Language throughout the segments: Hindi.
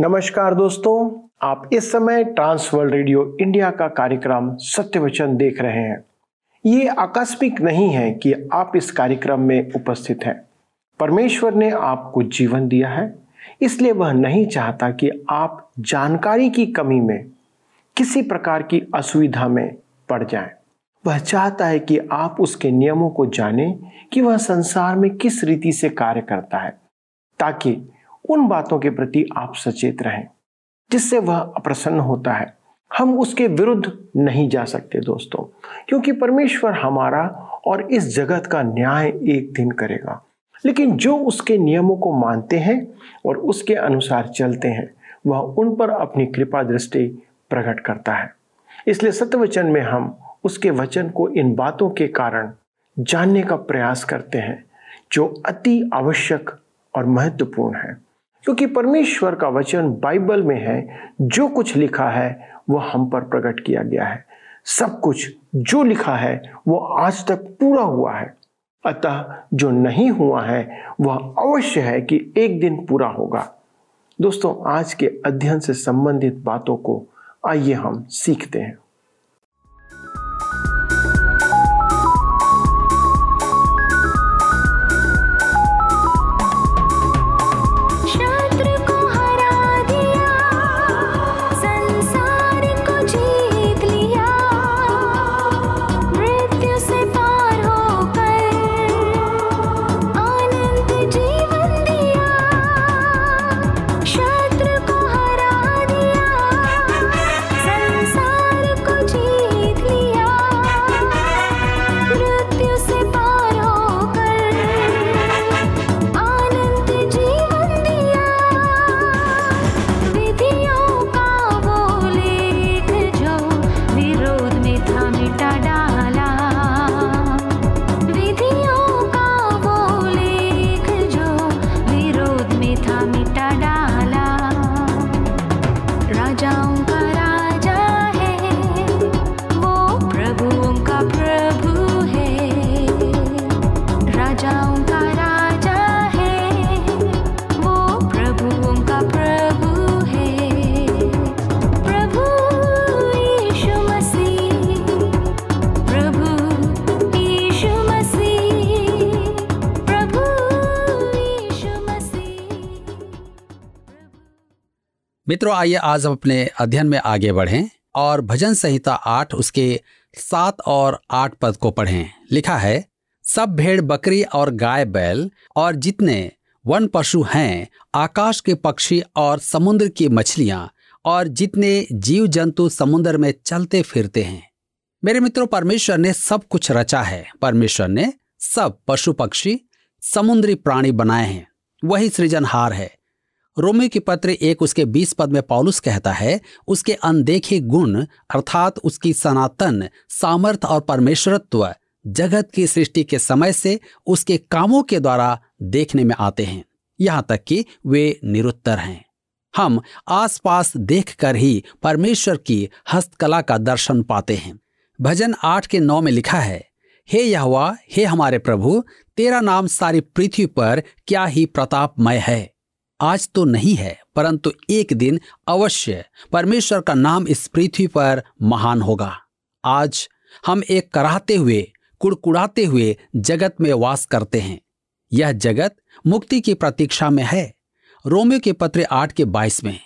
नमस्कार दोस्तों, आप इस समय ट्रांसवर्ल्ड रेडियो इंडिया का कार्यक्रम सत्य वचन देख रहे हैं ये आकस्मिक नहीं है कि आप इस कार्यक्रम में उपस्थित हैं परमेश्वर ने आपको जीवन दिया है, इसलिए वह नहीं चाहता कि आप जानकारी की कमी में, किसी प्रकार की असुविधा में पड़ जाएँ। वह चाहता है कि आप उसके नियमों को जानें कि वह संसार में किस रीति से कार्य करता है, ताकि उन बातों के प्रति आप सचेत रहें, जिससे वह अप्रसन्न होता है। हम उसके विरुद्ध नहीं जा सकते दोस्तों, क्योंकि परमेश्वर हमारा और इस जगत का न्याय एक दिन करेगा। लेकिन जो उसके नियमों को मानते हैं और उसके अनुसार चलते हैं, वह उन पर अपनी कृपा दृष्टि प्रकट करता है। इसलिए सत्यवचन में हम उसके वचन को इन बातों के कारण जानने का प्रयास करते हैं, जो अति आवश्यक और महत्वपूर्ण है। क्योंकि परमेश्वर का वचन बाइबल में है, जो कुछ लिखा है, वह हम पर प्रकट किया गया है। सब कुछ जो लिखा है वो आज तक पूरा हुआ है। अतः जो नहीं हुआ है, वह अवश्य है कि एक दिन पूरा होगा। दोस्तों, आज के अध्ययन से संबंधित बातों को आइए हम सीखते हैं। मित्रों, आइए आज हम अपने अध्ययन में आगे बढ़ें और भजन संहिता आठ उसके सात और आठ पद को पढ़ें। लिखा है, सब भेड़, बकरी और गाय बैल और जितने वन पशु हैं, आकाश के पक्षी और समुद्र की मछलियाँ और जितने जीव जंतु समुद्र में चलते फिरते हैं। मेरे मित्रों, परमेश्वर ने सब कुछ रचा है। परमेश्वर ने सब पशु पक्षी, समुद्री प्राणी बनाए हैं। वही सृजनहार है। रोमी की पत्र एक उसके बीस पद में पॉलुस कहता है, उसके अनदेखे गुण, अर्थात उसकी सनातन, सामर्थ और परमेश्वरत्व, जगत की सृष्टि के समय से उसके कामों के द्वारा देखने में आते हैं। यहाँ तक कि वे निरुत्तर हैं। हम आसपास देखकर ही परमेश्वर की हस्तकला का दर्शन पाते हैं। भजन आठ के नौ में लिखा है, हे यहवा, हे हमारे प्रभु, तेरा नाम सारी पृथ्वी पर क्या ही प्रतापमय है? आज तो नहीं है, परंतु एक दिन अवश्य परमेश्वर का नाम इस पृथ्वी पर महान होगा। आज हम एक कराहते हुए, कुड़कुड़ाते हुए जगत में वास करते हैं। यह जगत मुक्ति की प्रतीक्षा में है, रोमियो के पत्र आठ के बाईस में।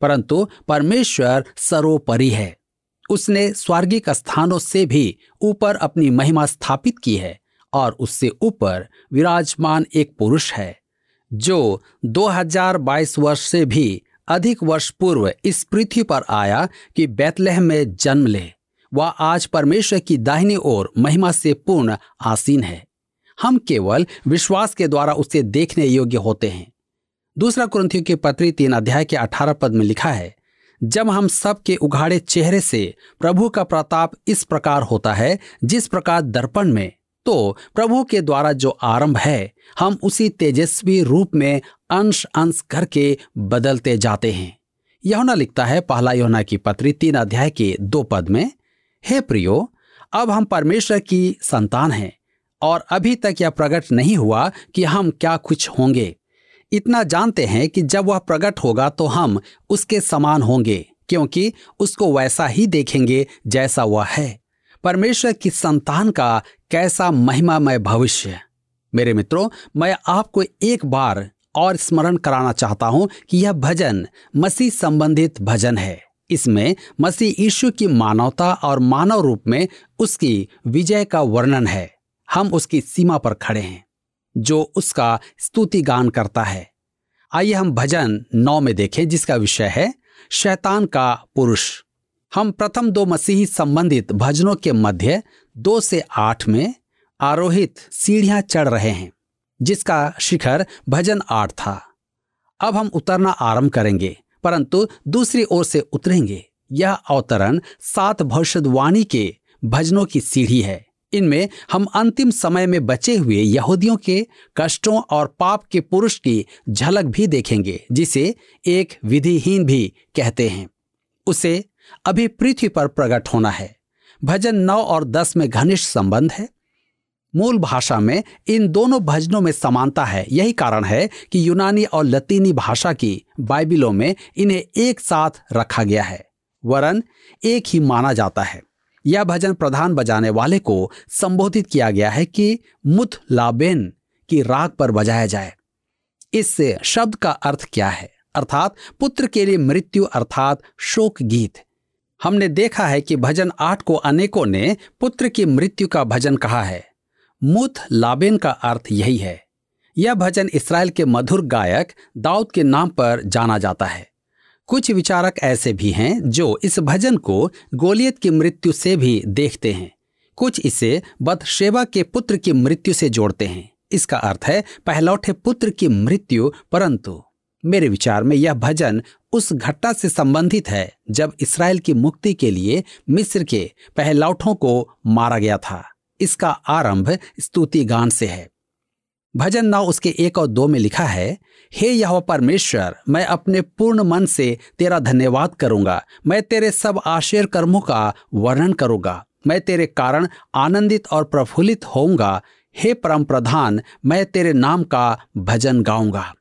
परंतु परमेश्वर सर्वोपरि है। उसने स्वर्गिक स्थानों से भी ऊपर अपनी महिमा स्थापित की है और उससे ऊपर विराजमान एक पुरुष है। जो 2022 वर्ष से भी अधिक वर्ष पूर्व इस पृथ्वी पर आया कि बैतलह में जन्म ले, वह आज परमेश्वर की दाहिनी ओर महिमा से पूर्ण आसीन है। हम केवल विश्वास के द्वारा उसे देखने योग्य होते हैं। दूसरा क्रंथियों के पत्री तीन अध्याय के अठारह पद में लिखा है, जब हम सब के उघाड़े चेहरे से प्रभु का प्रताप इस प्रकार होता है, जिस प्रकार दर्पण में तो प्रभु के द्वारा जो आरंभ है, हम उसी तेजस्वी रूप में अंश अंश करके बदलते जाते हैं। यहोना लिखता है पहला यहोना की पत्री तीन अध्याय के दो पद में, हे प्रियो, अब हम परमेश्वर की संतान हैं, और अभी तक यह प्रकट नहीं हुआ कि हम क्या कुछ होंगे। इतना जानते हैं कि जब वह प्रकट होगा तो हम उसके समान होंगे, क्योंकि उसको वैसा ही देखेंगे जैसा वह है। परमेश्वर की संतान का कैसा महिमामय भविष्य मेरे मित्रों, मैं आपको एक बार और स्मरण कराना चाहता हूँ कि यह भजन मसीह संबंधित भजन है। इसमें मसीह यीशु की मानवता और मानव रूप में उसकी विजय का वर्णन है। हम उसकी सीमा पर खड़े हैं, जो उसका स्तुति गान करता है। आइए हम भजन नौ में देखें, जिसका विषय है, शैतान का पुरुष। हम प्रथम दो मसीही संबंधित भजनों के मध्य दो से आठ में आरोहित सीढ़ियाँ चढ़ रहे हैं, जिसका शिखर भजन आठ था। अब हम उतरना आरंभ करेंगे, परंतु दूसरी ओर से उतरेंगे। यह अवतरण सात भविष्यवाणी के भजनों की सीढ़ी है। इनमें हम अंतिम समय में बचे हुए यहूदियों के कष्टों और पाप के पुरुष की झलक भी देखेंगे, जिसे एक विधिहीन भी कहते हैं। उसे अभी पृथ्वी पर प्रकट होना है। भजन नौ और दस में घनिष्ठ संबंध है। मूल भाषा में इन दोनों भजनों में समानता है। यही कारण है कि यूनानी और लतीनी भाषा की बाइबिलों में इन्हें एक साथ रखा गया है। वरन एक ही माना जाता है। यह भजन प्रधान बजाने वाले को संबोधित किया गया है कि मुथ लाबेन की राग पर बजाया जाए। इससे शब्द का अर्थ क्या है? अर्थात पुत्र के लिए मृत्यु अर्थात शोक गीत हमने देखा है कि भजन आठ को अनेकों ने पुत्र की मृत्यु का भजन कहा है। मुथ लाबेन का अर्थ यही है। यह भजन इसराइल के मधुर गायक दाऊद के नाम पर जाना जाता है। कुछ विचारक ऐसे भी हैं जो इस भजन को गोलियत की मृत्यु से भी देखते हैं। कुछ इसे बदशेबा के पुत्र की मृत्यु से जोड़ते हैं। इसका अर्थ है, पहलौठे पुत्र की मृत्यु, परंतु मेरे विचार में यह भजन उस घटना से संबंधित है जब इसराइल की मुक्ति के लिए मिस्र के पहलौठों को मारा गया था। इसका आरंभ स्तुति गान से है। भजन नौ उसके एक और दो में लिखा है, हे यह परमेश्वर, मैं अपने पूर्ण मन से तेरा धन्यवाद करूँगा। मैं तेरे सब आश्चर्य कर्मों का वर्णन करूँगा। मैं तेरे कारण आनंदित और प्रफुल्लित होऊँगा। हे परम प्रधान मैं तेरे नाम का भजन गाऊँगा।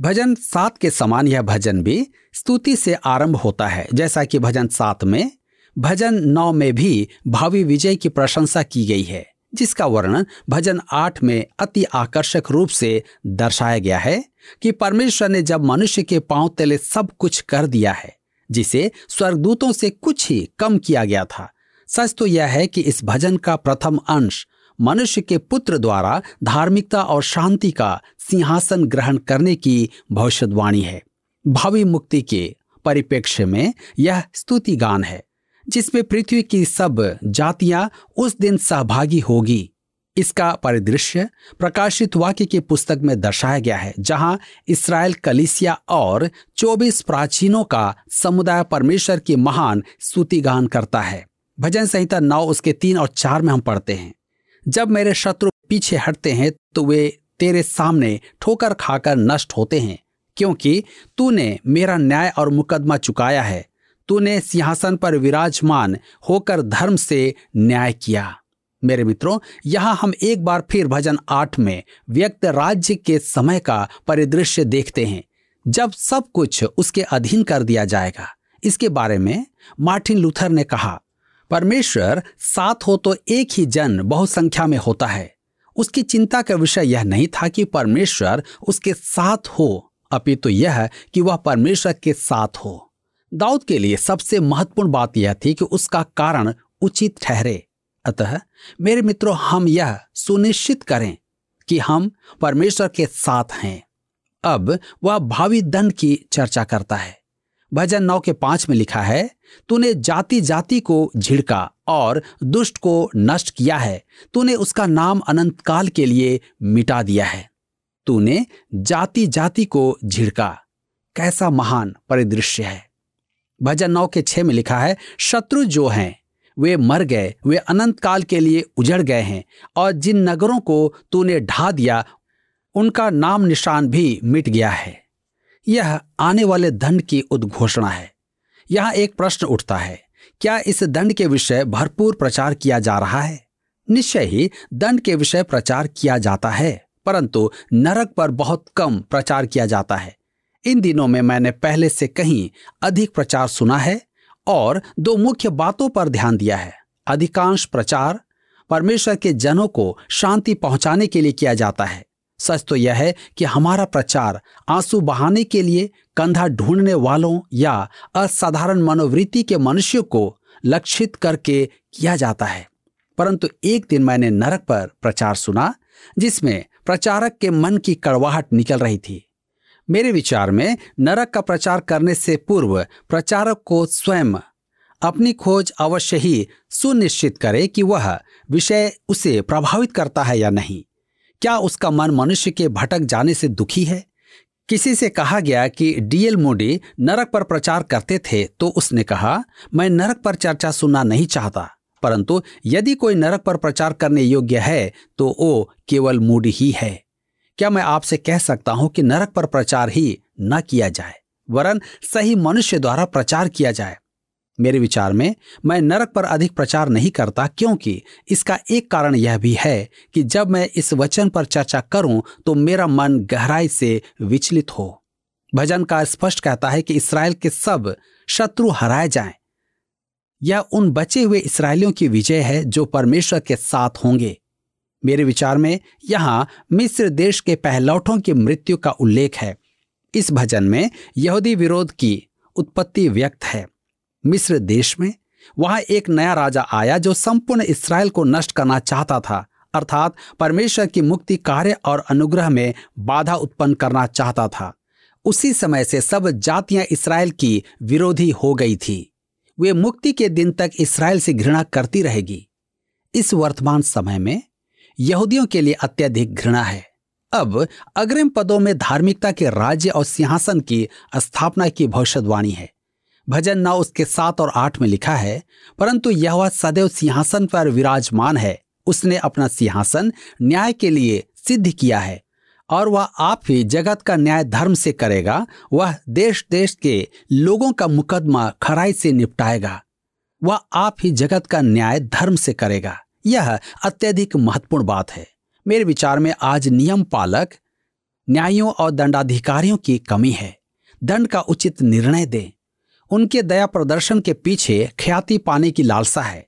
भजन सात के समान यह भजन भी स्तुति से आरंभ होता है। जैसा कि भजन सात में, भजन नौ में भी भावी विजय की प्रशंसा की गई है, जिसका वर्णन भजन आठ में अति आकर्षक रूप से दर्शाया गया है कि परमेश्वर ने जब मनुष्य के पाँव तले सब कुछ कर दिया है, जिसे स्वर्गदूतों से कुछ ही कम किया गया था, सच तो यह है कि इस भजन का प्रथम अंश मनुष्य के पुत्र द्वारा धार्मिकता और शांति का सिंहासन ग्रहण करने की भविष्यवाणी है। भावी मुक्ति के परिप्रेक्ष्य में यह स्तुति गान है, जिसमें पृथ्वी की सब जातियाँ उस दिन सहभागी होगी। इसका परिदृश्य प्रकाशित वाक्य की पुस्तक में दर्शाया गया है, जहाँ इसराइल कलिसिया और 24 प्राचीनों का समुदाय परमेश्वर की महान स्तुति गान करता है। भजन संहिता नौ, उसके तीन और चार में हम पढ़ते हैं। जब मेरे शत्रु पीछे हटते हैं तो वे तेरे सामने ठोकर खाकर नष्ट होते हैं, क्योंकि तूने मेरा न्याय और मुकदमा चुकाया है। तूने सिंहासन पर विराजमान होकर धर्म से न्याय किया। मेरे मित्रों, यहाँ हम एक बार फिर भजन आठ में व्यक्त राज्य के समय का परिदृश्य देखते हैं, जब सब कुछ उसके अधीन कर दिया जाएगा। इसके बारे में मार्टिन लूथर ने कहा परमेश्वर साथ हो तो एक ही जन बहुसंख्या में होता है। उसकी चिंता का विषय यह नहीं था कि परमेश्वर उसके साथ हो, अपितु तो यह कि वह परमेश्वर के साथ हो। दाऊद के लिए सबसे महत्वपूर्ण बात यह थी कि उसका कारण उचित ठहरे। अतः, मेरे मित्रों, हम यह सुनिश्चित करें कि हम परमेश्वर के साथ हैं। अब वह भावी दंड की चर्चा करता है। भजन नौ के पाँच में लिखा है, तूने जाति जाति को झिड़का और दुष्ट को नष्ट किया है। तूने उसका नाम अनंत काल के लिए मिटा दिया है। तूने जाति जाति को झिड़का। कैसा महान परिदृश्य है। भजन नौ के छह में लिखा है, शत्रु जो हैं, वे मर गए, वे अनंत काल के लिए उजड़ गए हैं और जिन नगरों को तूने ढा दिया, उनका नाम निशान भी मिट गया है। यह आने वाले दंड की उद्घोषणा है। यहाँ एक प्रश्न उठता है, क्या इस दंड के विषय भरपूर प्रचार किया जा रहा है? निश्चय ही दंड के विषय प्रचार किया जाता है, परंतु नरक पर बहुत कम प्रचार किया जाता है। इन दिनों में मैंने पहले से कहीं अधिक प्रचार सुना है और दो मुख्य बातों पर ध्यान दिया है। अधिकांश प्रचार परमेश्वर के जनों को शांति पहुँचाने के लिए किया जाता है। सच तो यह है कि हमारा प्रचार आँसू बहाने के लिए कंधा ढूँढने वालों या असाधारण मनोवृत्ति के मनुष्यों को लक्षित करके किया जाता है। परंतु एक दिन मैंने नरक पर प्रचार सुना, जिसमें प्रचारक के मन की कड़वाहट निकल रही थी। मेरे विचार में नरक का प्रचार करने से पूर्व प्रचारक को स्वयं अपनी खोज अवश्य ही सुनिश्चित करे कि वह विषय उसे प्रभावित करता है या नहीं। क्या उसका मन मनुष्य के भटक जाने से दुखी है? किसी से कहा गया कि डीएल मोडी नरक पर प्रचार करते थे तो उसने कहा, मैं नरक पर चर्चा सुनना नहीं चाहता, परंतु यदि कोई नरक पर प्रचार करने योग्य है तो वो केवल मूडी ही है। क्या मैं आपसे कह सकता हूँ कि नरक पर प्रचार ही न किया जाए, वरन सही मनुष्य द्वारा प्रचार किया जाए? मेरे विचार में, मैं नरक पर अधिक प्रचार नहीं करता क्योंकि इसका एक कारण यह भी है कि जब मैं इस वचन पर चर्चा करूँ तो मेरा मन गहराई से विचलित हो। भजन का स्पष्ट कहता है कि इसराइल के सब शत्रु हराए जाएँ। यह उन बचे हुए इसराइलियों की विजय है जो परमेश्वर के साथ होंगे। मेरे विचार में, यहाँ मिस्र देश के पहलौठों की मृत्यु का उल्लेख है। इस भजन में यहूदी विरोध की उत्पत्ति व्यक्त है। मिस्र देश में, वहाँ एक नया राजा आया जो संपूर्ण इसराइल को नष्ट करना चाहता था, अर्थात परमेश्वर की मुक्ति कार्य और अनुग्रह में बाधा उत्पन्न करना चाहता था। उसी समय से सब जातियाँ इसराइल की विरोधी हो गई थी। वे मुक्ति के दिन तक इसराइल से घृणा करती रहेगी। इस वर्तमान समय में, यहूदियों के लिए अत्यधिक घृणा है। अब अग्रिम पदों में धार्मिकता के राज्य और सिंहासन की स्थापना की भविष्यवाणी है। भजन नौ उसके सात और आठ में लिखा है, परंतु यह सदैव सिंहासन पर विराजमान है। उसने अपना सिंहासन न्याय के लिए सिद्ध किया है, और वह आप ही जगत का न्याय धर्म से करेगा, वह देश देश के लोगों का मुकदमा खराई से निपटाएगा, वह आप ही जगत का न्याय धर्म से करेगा। यह अत्यधिक महत्वपूर्ण बात है। मेरे विचार में आज नियम पालक न्यायों और दंडाधिकारियों की कमी है। दंड का उचित निर्णय दें। उनके दया प्रदर्शन के पीछे ख्याति पाने की लालसा है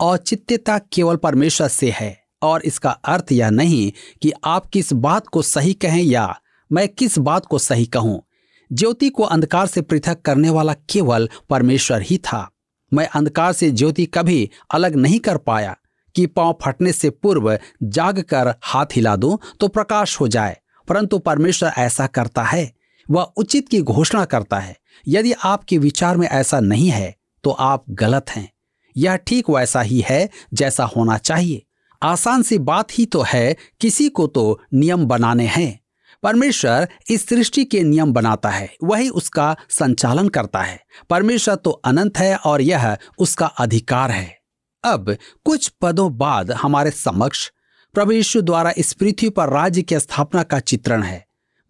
औचित्यता केवल परमेश्वर से है और इसका अर्थ यह नहीं कि आप किस बात को सही कहें या मैं किस बात को सही कहूँ। ज्योति को अंधकार से पृथक करने वाला केवल परमेश्वर ही था। मैं अंधकार से ज्योति कभी अलग नहीं कर पाया कि पाँव फटने से पूर्व जाग कर हाथ हिला दूँ तो प्रकाश हो जाए, परंतु परमेश्वर ऐसा करता है। वह उचित की घोषणा करता है। यदि आपके विचार में ऐसा नहीं है तो आप गलत हैं। यह ठीक वैसा ही है जैसा होना चाहिए। आसान सी बात ही तो है, किसी को तो नियम बनाने हैं। परमेश्वर इस सृष्टि के नियम बनाता है, वही उसका संचालन करता है। परमेश्वर तो अनंत है और यह उसका अधिकार है। अब कुछ पदों बाद हमारे समक्ष प्रभु यीशु द्वारा इस पृथ्वी पर राज्य की स्थापना का चित्रण है।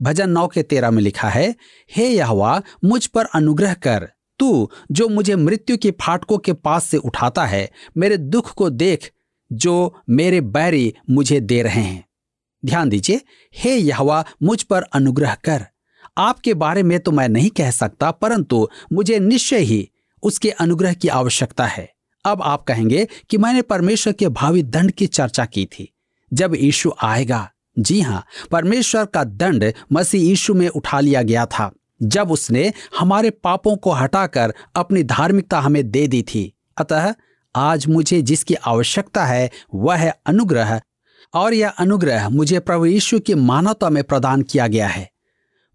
भजन नौ के तेरह में लिखा है, हे यहवा, मुझ पर अनुग्रह कर। तू, जो मुझे मृत्यु के फाटकों के पास से उठाता है, मेरे दुख को देख, जो मेरे बैरी मुझे दे रहे हैं। ध्यान दीजिए, हे यहवा, मुझ पर अनुग्रह कर। आपके बारे में तो मैं नहीं कह सकता, परंतु मुझे निश्चय ही उसके अनुग्रह की आवश्यकता है। अब आप कहेंगे कि मैंने परमेश्वर के भावी दंड की चर्चा की थी। जब यीशु आएगा जी हाँ परमेश्वर का दंड मसीह यीशु में उठा लिया गया था, जब उसने हमारे पापों को हटाकर अपनी धार्मिकता हमें दे दी थी। अतः आज मुझे जिसकी आवश्यकता है, वह है अनुग्रह, और यह अनुग्रह मुझे प्रभु यीशु की मानवता में प्रदान किया गया है।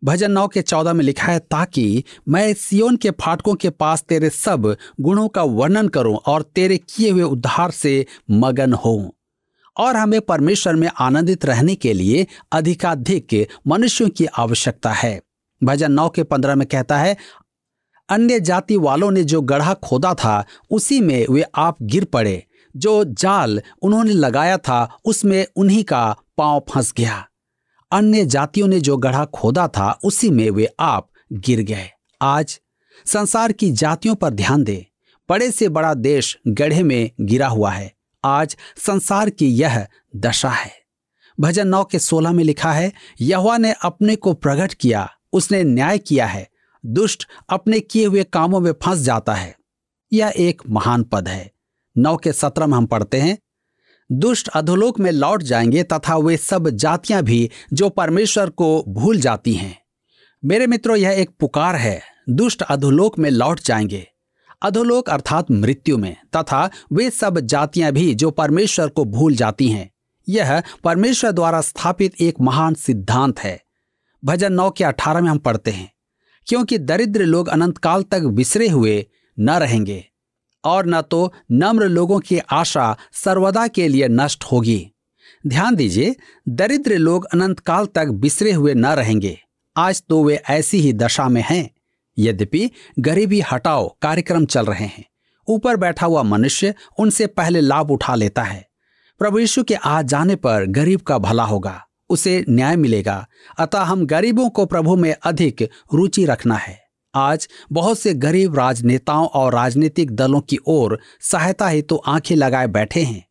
भजन नौ के चौदह में लिखा है, ताकि मैं सियोन के फाटकों के पास तेरे सब गुणों का वर्णन करूँ और तेरे किए हुए उद्धार से मगन होऊं। और हमें परमेश्वर में आनंदित रहने के लिए अधिकाधिक मनुष्यों की आवश्यकता है। भजन नौ के पंद्रह में कहता है, अन्य जाति वालों ने जो गढ़ा खोदा था, उसी में वे आप गिर पड़े। जो जाल उन्होंने लगाया था, उसमें उन्हीं का पाँव फंस गया। अन्य जातियों ने जो गढ़ा खोदा था, उसी में वे आप गिर गए। आज संसार की जातियों पर ध्यान दे। बड़े से बड़ा देश गढ़े में गिरा हुआ है। आज संसार की यह दशा है। भजन नौ के सोलह में लिखा है यहुआ ने अपने को प्रकट किया, उसने न्याय किया है, दुष्ट अपने किए हुए कामों में फंस जाता है। यह एक महान पद है। नौ के सत्रह में हम पढ़ते हैं, दुष्ट अधोलोक में लौट जाएँगे तथा वे सब जातियाँ भी जो परमेश्वर को भूल जाती हैं। मेरे मित्रों, यह एक पुकार है, दुष्ट अधोलोक में लौट जाएँगे। अधोलोक अर्थात मृत्यु में, तथा वे सब जातियाँ भी जो परमेश्वर को भूल जाती हैं। यह परमेश्वर द्वारा स्थापित एक महान सिद्धांत है। भजन नौ के अठारह में हम पढ़ते हैं, क्योंकि दरिद्र लोग अनंत काल तक बिसरे हुए न रहेंगे, और न तो नम्र लोगों की आशा सर्वदा के लिए नष्ट होगी। ध्यान दीजिए, दरिद्र लोग अनंत काल तक बिसरे हुए न रहेंगे, आज तो वे ऐसी ही दशा में हैं। यद्यपि गरीबी हटाओ कार्यक्रम चल रहे हैं। ऊपर बैठा हुआ मनुष्य उनसे पहले लाभ उठा लेता है। प्रभु यीशु के आ जाने पर गरीब का भला होगा, उसे न्याय मिलेगा, अतः हम गरीबों को प्रभु में अधिक रुचि रखना है। आज बहुत से गरीब राजनेताओं और राजनीतिक दलों की ओर सहायता हेतु तो आँखें लगाए बैठे हैं।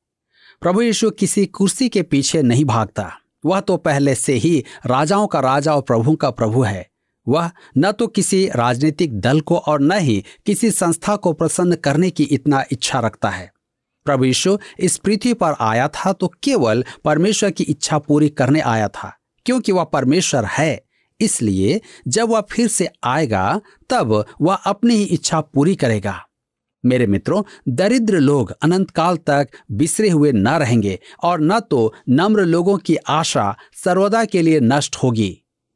प्रभु यीशु किसी कुर्सी के पीछे नहीं भागता। वह तो पहले से ही राजाओं का राजा और प्रभु का प्रभु है। वह न तो किसी राजनीतिक दल को और न ही किसी संस्था को प्रसन्न करने की इतना इच्छा रखता है। प्रभु यीशु इस पृथ्वी पर आया था तो केवल परमेश्वर की इच्छा पूरी करने आया था, क्योंकि वह परमेश्वर है। इसलिए जब वह फिर से आएगा, तब वह अपनी ही इच्छा पूरी करेगा। मेरे मित्रों, दरिद्र लोग अनंत काल तक बिसरे हुए न रहेंगे और न तो नम्र लोगों की आशा सर्वदा के लिए नष्ट होगी।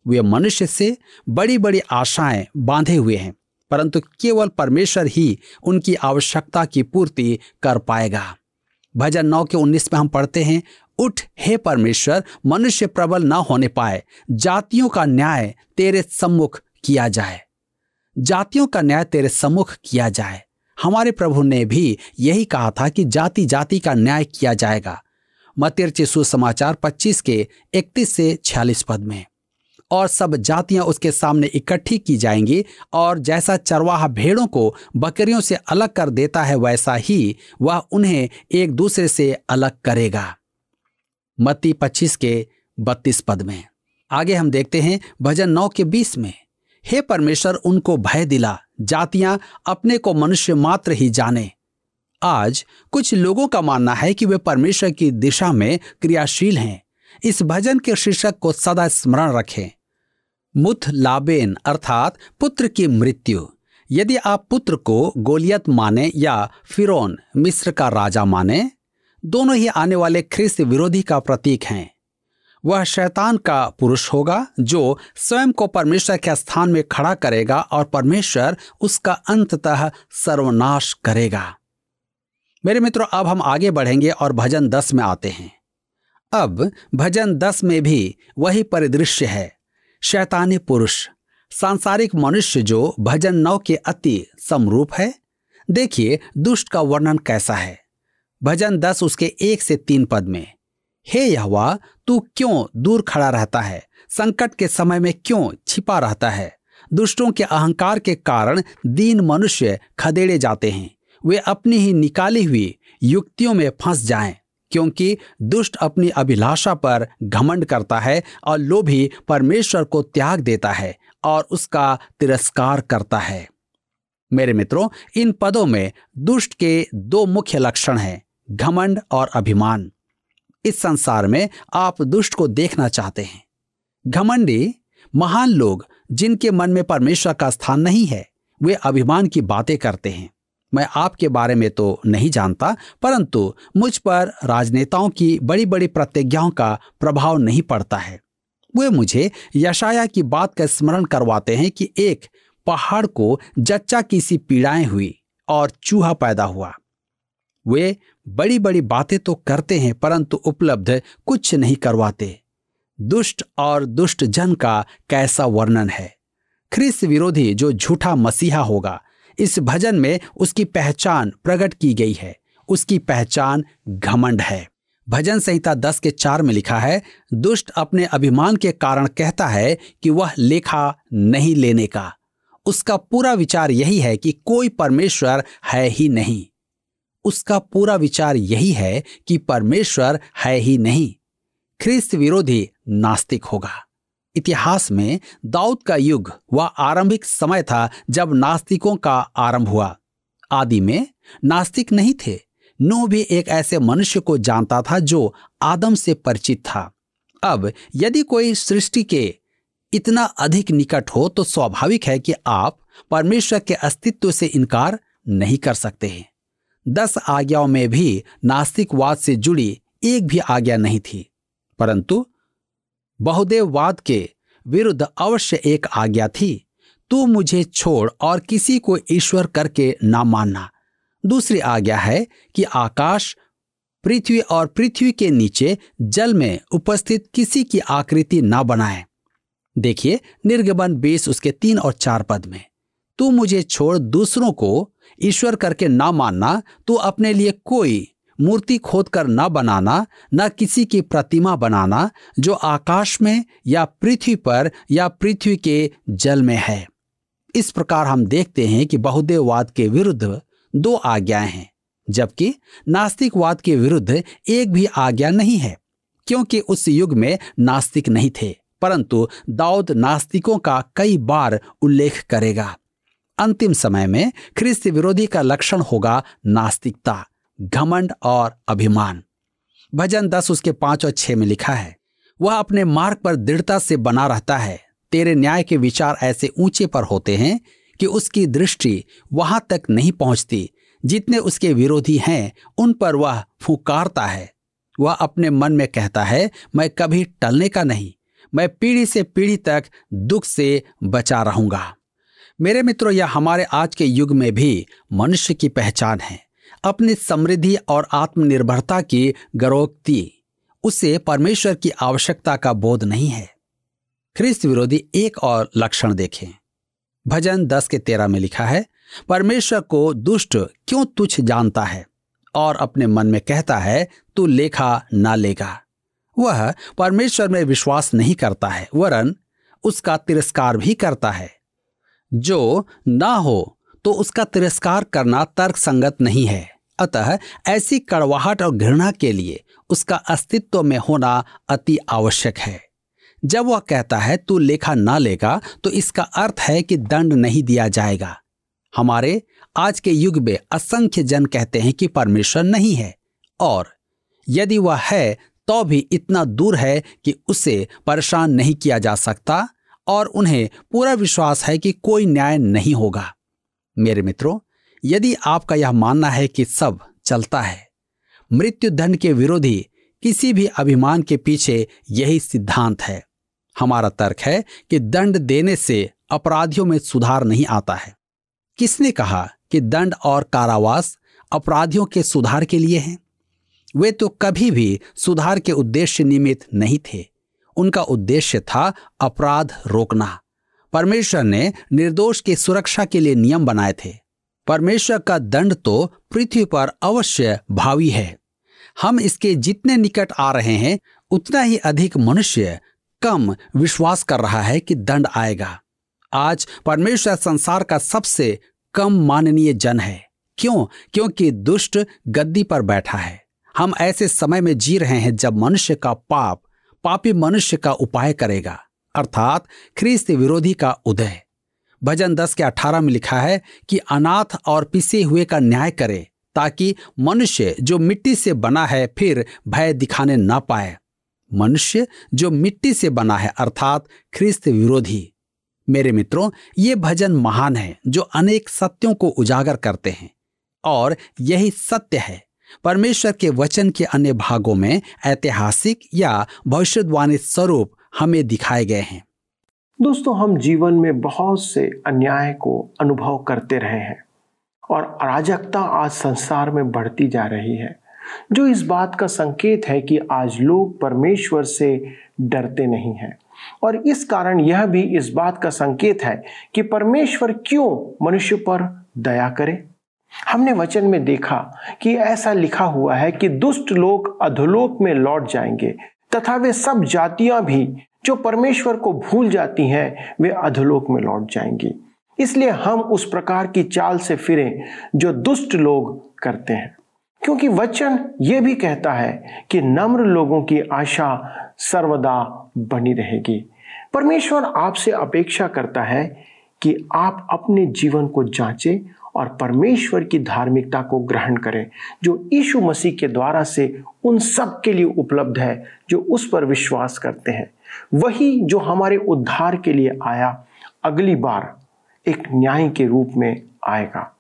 वे मनुष्य से बड़ी बड़ी आशाएँ बांधे हुए हैं, परंतु केवल परमेश्वर ही उनकी आवश्यकता की पूर्ति कर पाएगा। भजन नौ के उन्नीस में हम पढ़ते हैं, उठ हे परमेश्वर, मनुष्य प्रबल न होने पाए, जातियों का न्याय तेरे सम्मुख किया जाए। जातियों का न्याय तेरे सम्मुख किया जाए। हमारे प्रभु ने भी यही कहा था कि जाति जाति का न्याय किया जाएगा। मतिरची सुसमाचार 25 के 31 से 46 पद में। और सब जातियाँ उसके सामने इकट्ठी की जाएँगी, और जैसा चरवाहा भेड़ों को बकरियों से अलग कर देता है, वैसा ही वह उन्हें एक दूसरे से अलग करेगा। मत्ती पच्चीस के बत्तीस पद में। आगे हम देखते हैं भजन नौ के बीस में। हे परमेश्वर, उनको भय दिला, जातियाँ अपने को मनुष्य मात्र ही जाने। आज कुछ लोगों का मानना है कि वे परमेश्वर की दिशा में क्रियाशील हैं। इस भजन के शीर्षक को सदा स्मरण रखें। मुथ लाबेन अर्थात पुत्र की मृत्यु। यदि आप पुत्र को गोलियत माने या फिरौन मिस्र का राजा माने, दोनों ही आने वाले ख्रिस्त विरोधी का प्रतीक हैं। वह शैतान का पुरुष होगा जो स्वयं को परमेश्वर के स्थान में खड़ा करेगा और परमेश्वर उसका अंततः सर्वनाश करेगा। मेरे मित्रों, अब हम आगे बढ़ेंगे और भजन दस में आते हैं। अब भजन दस में भी वही परिदृश्य है। शैतानी पुरुष, सांसारिक मनुष्य जो भजन नौ के अति समरूप है, देखिए दुष्ट का वर्णन कैसा है। भजन दस उसके एक से तीन पद में, हे यहवा, तू क्यों दूर खड़ा रहता है? संकट के समय में क्यों छिपा रहता है? दुष्टों के अहंकार के कारण दीन मनुष्य खदेड़े जाते हैं। वे अपनी ही निकाली हुई युक्तियों में फंस जाएँ। क्योंकि दुष्ट अपनी अभिलाषा पर घमंड करता है और लोभी परमेश्वर को त्याग देता है और उसका तिरस्कार करता है। मेरे मित्रों, इन पदों में दुष्ट के दो मुख्य लक्षण हैं, घमंड और अभिमान। इस संसार में आप दुष्ट को देखना चाहते हैं। घमंडी महान लोग जिनके मन में परमेश्वर का स्थान नहीं है, वे अभिमान की बातें करते हैं। मैं आपके बारे में तो नहीं जानता, परंतु मुझ पर राजनेताओं की बड़ी बड़ी प्रतिज्ञाओं का प्रभाव नहीं पड़ता है। वे मुझे यशाया की बात का स्मरण करवाते हैं कि एक पहाड़ को जच्चा की सी पीड़ाएँ हुई और चूहा पैदा हुआ। वे बड़ी बड़ी बातें तो करते हैं, परंतु उपलब्ध कुछ नहीं करवाते। दुष्ट और दुष्ट जन का कैसा वर्णन है? ख्रिस विरोधी जो झूठा मसीहा होगा इस भजन में उसकी पहचान प्रकट की गई है। उसकी पहचान घमंड है। भजन संहिता दस के चार में लिखा है, दुष्ट अपने अभिमान के कारण कहता है कि वह लेखा नहीं लेने का। उसका पूरा विचार यही है कि कोई परमेश्वर है ही नहीं। उसका पूरा विचार यही है कि परमेश्वर है ही नहीं। ख्रिस्त विरोधी नास्तिक होगा। इतिहास में दाऊद का युग वह आरंभिक समय था जब नास्तिकों का आरंभ हुआ। आदि में नास्तिक नहीं थे, नो भी एक ऐसे मनुष्य को जानता था जो आदम से परिचित था। अब यदि कोई सृष्टि के इतना अधिक निकट हो तो स्वाभाविक है कि आप परमेश्वर के अस्तित्व से इनकार नहीं कर सकते हैं। दस आज्ञाओं में भी नास्तिकवाद से जुड़ी एक भी आज्ञा नहीं थी, परंतु बहुदेववाद के विरुद्ध अवश्य एक आज्ञा थी, तू मुझे छोड़ और किसी को ईश्वर करके ना मानना। दूसरी आज्ञा है कि आकाश पृथ्वी और पृथ्वी के नीचे जल में उपस्थित किसी की आकृति ना बनाए। देखिए, निर्गमन बीस उसके तीन और चार पद में। तू मुझे छोड़ दूसरों को ईश्वर करके ना मानना, तू अपने लिए कोई मूर्ति खोद कर न बनाना, न किसी की प्रतिमा बनाना, जो आकाश में या पृथ्वी पर या पृथ्वी के जल में है। इस प्रकार हम देखते हैं कि बहुदेववाद के विरुद्ध दो आज्ञाएँ हैं, जबकि नास्तिकवाद के विरुद्ध एक भी आज्ञा नहीं है, क्योंकि उस युग में नास्तिक नहीं थे, परंतु दाऊद नास्तिकों का कई बार उल्लेख करेगा। अंतिम समय में ख्रिस्त विरोधी का लक्षण होगा नास्तिकता। घमंड और अभिमान। भजन दस उसके पाँच और छह में लिखा है, वह अपने मार्ग पर दृढ़ता से बना रहता है। तेरे न्याय के विचार ऐसे ऊँचे पर होते हैं कि उसकी दृष्टि वहाँ तक नहीं पहुँचती। जितने उसके विरोधी हैं, उन पर वह फुकारता है। वह अपने मन में कहता है, मैं कभी टलने का नहीं, मैं पीढ़ी से पीढ़ी तक दुख से बचा रहूँगा। मेरे मित्रों, यह हमारे आज के युग में भी मनुष्य की पहचान है। अपनी समृद्धि और आत्मनिर्भरता की गरोक्ति। उसे परमेश्वर की आवश्यकता का बोध नहीं है। ख्रिस्त विरोधी एक और लक्षण देखें। भजन दस के तेरह में लिखा है, परमेश्वर को दुष्ट क्यों तुच्छ जानता है और अपने मन में कहता है, तू लेखा ना लेगा। वह परमेश्वर में विश्वास नहीं करता है, वरन उसका तिरस्कार भी करता है। जो ना हो तो उसका तिरस्कार करना तर्क संगत नहीं है। अतः ऐसी कड़वाहट और घृणा के लिए उसका अस्तित्व में होना अति आवश्यक है। जब वह कहता है, तू लेखा ना लेगा तो इसका अर्थ है कि दंड नहीं दिया जाएगा। हमारे आज के युग में असंख्य जन कहते हैं कि परमेश्वर नहीं है, और यदि वह है तो भी इतना दूर है कि उसे परेशान नहीं किया जा सकता, और उन्हें पूरा विश्वास है कि कोई न्याय नहीं होगा। मेरे मित्रों यदि आपका यह मानना है कि सब चलता है मृत्यु दंड के विरोधी किसी भी अभिमान के पीछे यही सिद्धांत है। हमारा तर्क है कि दंड देने से अपराधियों में सुधार नहीं आता है। किसने कहा कि दंड और कारावास अपराधियों के सुधार के लिए हैं? वे तो कभी भी सुधार के उद्देश्य निमित्त नहीं थे। उनका उद्देश्य था अपराध रोकना। परमेश्वर ने निर्दोष की सुरक्षा के लिए नियम बनाए थे। परमेश्वर का दंड तो पृथ्वी पर अवश्य भावी है। हम इसके जितने निकट आ रहे हैं, उतना ही अधिक मनुष्य कम विश्वास कर रहा है कि दंड आएगा। आज परमेश्वर संसार का सबसे कम माननीय जन है। क्यों? क्योंकि दुष्ट गद्दी पर बैठा है। हम ऐसे समय में जी रहे हैं जब मनुष्य का पाप, पापी मनुष्य का उपाय करेगा, अर्थात ख्रीस्त विरोधी का उदय। भजन दस के अठारह में लिखा है कि अनाथ और पिसे हुए का न्याय करे, ताकि मनुष्य जो मिट्टी से बना है फिर भय दिखाने ना पाए। मनुष्य जो मिट्टी से बना है, अर्थात ख्रिस्त विरोधी। मेरे मित्रों, ये भजन महान है, जो अनेक सत्यों को उजागर करते हैं, और यही सत्य है। परमेश्वर के वचन के अन्य भागों में ऐतिहासिक या भविष्यवाणी स्वरूप हमें दिखाए गए हैं। दोस्तों, हम जीवन में बहुत से अन्याय को अनुभव करते रहे हैं और अराजकता आज संसार में बढ़ती जा रही है, जो इस बात का संकेत है कि आज लोग परमेश्वर से डरते नहीं हैं। और इस कारण यह भी इस बात का संकेत है कि परमेश्वर क्यों मनुष्य पर दया करे? हमने वचन में देखा कि ऐसा लिखा हुआ है कि दुष्ट लोग अधोलोक में लौट जाएँगे तथा वे सब जातियाँ भी जो परमेश्वर को भूल जाती हैं, वे अधोलोक में लौट जाएँगी। इसलिए हम उस प्रकार की चाल से फिरें जो दुष्ट लोग करते हैं। क्योंकि वचन यह भी कहता है कि नम्र लोगों की आशा सर्वदा बनी रहेगी। परमेश्वर आपसे अपेक्षा करता है कि आप अपने जीवन को जांचें और परमेश्वर की धार्मिकता को ग्रहण करें, जो यीशु मसीह के द्वारा से उन सब के लिए उपलब्ध है, जो उस पर विश्वास करते हैं। वही जो हमारे उद्धार के लिए आया, अगली बार एक न्याय के रूप में आएगा।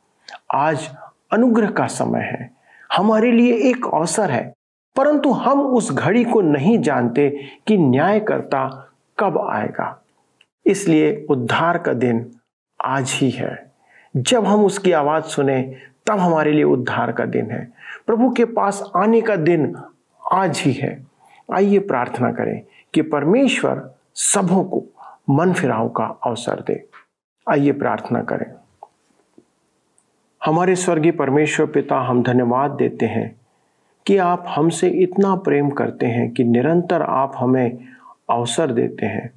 आज अनुग्रह का समय है। हमारे लिए एक अवसर है, परंतु हम उस घड़ी को नहीं जानते कि न्यायकर्ता कब आएगा। इसलिए उद्धार का दिन आज ही है। जब हम उसकी आवाज़ सुने, तब हमारे लिए उद्धार का दिन है। प्रभु के पास आने का दिन आज ही है। आइए प्रार्थना करें कि परमेश्वर सबों को मन फिराव का अवसर दे। आइए प्रार्थना करें। हमारे स्वर्गीय परमेश्वर पिता, हम धन्यवाद देते हैं कि आप हमसे इतना प्रेम करते हैं कि निरंतर आप हमें अवसर देते हैं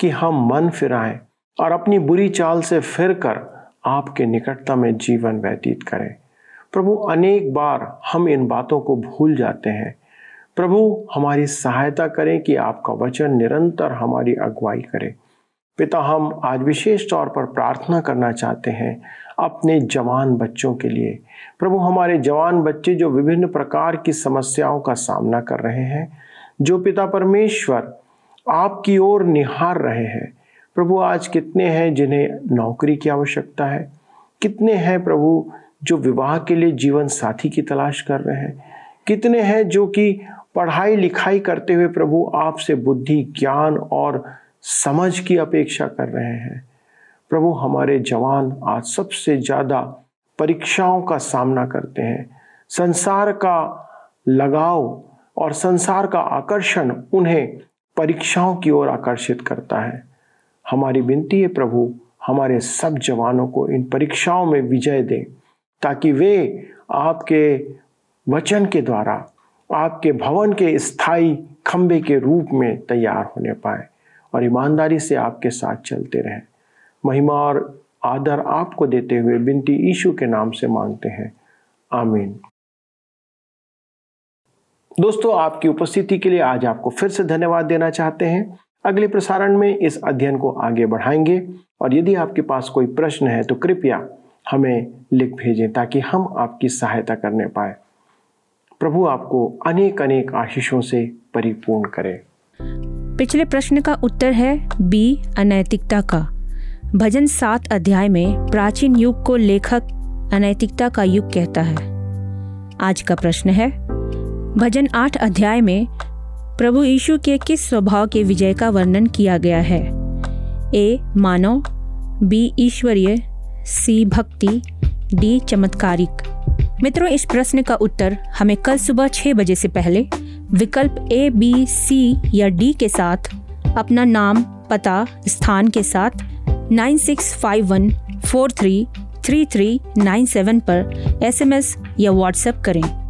कि हम मन फिराएँ और अपनी बुरी चाल से फिर कर आपके निकटता में जीवन व्यतीत करें। प्रभु, अनेक बार हम इन बातों को भूल जाते हैं। प्रभु, हमारी सहायता करें कि आपका वचन निरंतर हमारी अगुवाई करे। पिता, हम आज विशेष तौर पर प्रार्थना करना चाहते हैं अपने जवान बच्चों के लिए। प्रभु, हमारे जवान बच्चे जो विभिन्न प्रकार की समस्याओं का सामना कर रहे हैं, जो पिता परमेश्वर आपकी ओर निहार रहे हैं प्रभु, आज कितने हैं जिन्हें नौकरी की आवश्यकता है? कितने हैं प्रभु, जो विवाह के लिए जीवन साथी की तलाश कर रहे हैं? कितने हैं जो कि पढ़ाई लिखाई करते हुए प्रभु, आपसे बुद्धि, ज्ञान और समझ की अपेक्षा कर रहे हैं? प्रभु, हमारे जवान आज सबसे ज़्यादा परीक्षाओं का सामना करते हैं। संसार का लगाव और संसार का आकर्षण उन्हें परीक्षाओं की ओर आकर्षित करता है। हमारी विनती है प्रभु, हमारे सब जवानों को इन परीक्षाओं में विजय दें, ताकि वे आपके वचन के द्वारा, आपके भवन के स्थायी खंबे के रूप में तैयार होने पाए और ईमानदारी से आपके साथ चलते रहें। महिमा और आदर आपको देते हुए बिनती ईशु के नाम से मांगते हैं। आमीन। दोस्तों, आपकी उपस्थिति के लिए आज आपको फिर से धन्यवाद देना चाहते हैं। अगले प्रसारण में इस अध्ययन को आगे बढ़ाएँगे। और यदि आपके पास कोई प्रश्न है तो कृपया हमें लिख भेजें ताकि हम आपकी सहायता करने पाए। प्रभु आपको अनेक अनेक आशीषों से परिपूर्ण करे। पिछले प्रश्न का उत्तर है बी, अनैतिकता का। भजन सात अध्याय में प्राचीन युग को लेखक अनैतिकता का युग कहता है। आज का प्रश्न है, भजन आठ अध्याय में प्रभु यीशु के किस स्वभाव के विजय का वर्णन किया गया है? ए मानव बी, ईश्वरीय, सी, भक्ति, डी, चमत्कारिक। मित्रों, इस प्रश्न का उत्तर हमें कल सुबह छह बजे से पहले विकल्प ए, बी, सी या डी के साथ, अपना नाम, पता, स्थान के साथ nine six five one four three three three nine seven पर एसएमएस या व्हाट्सएप करें।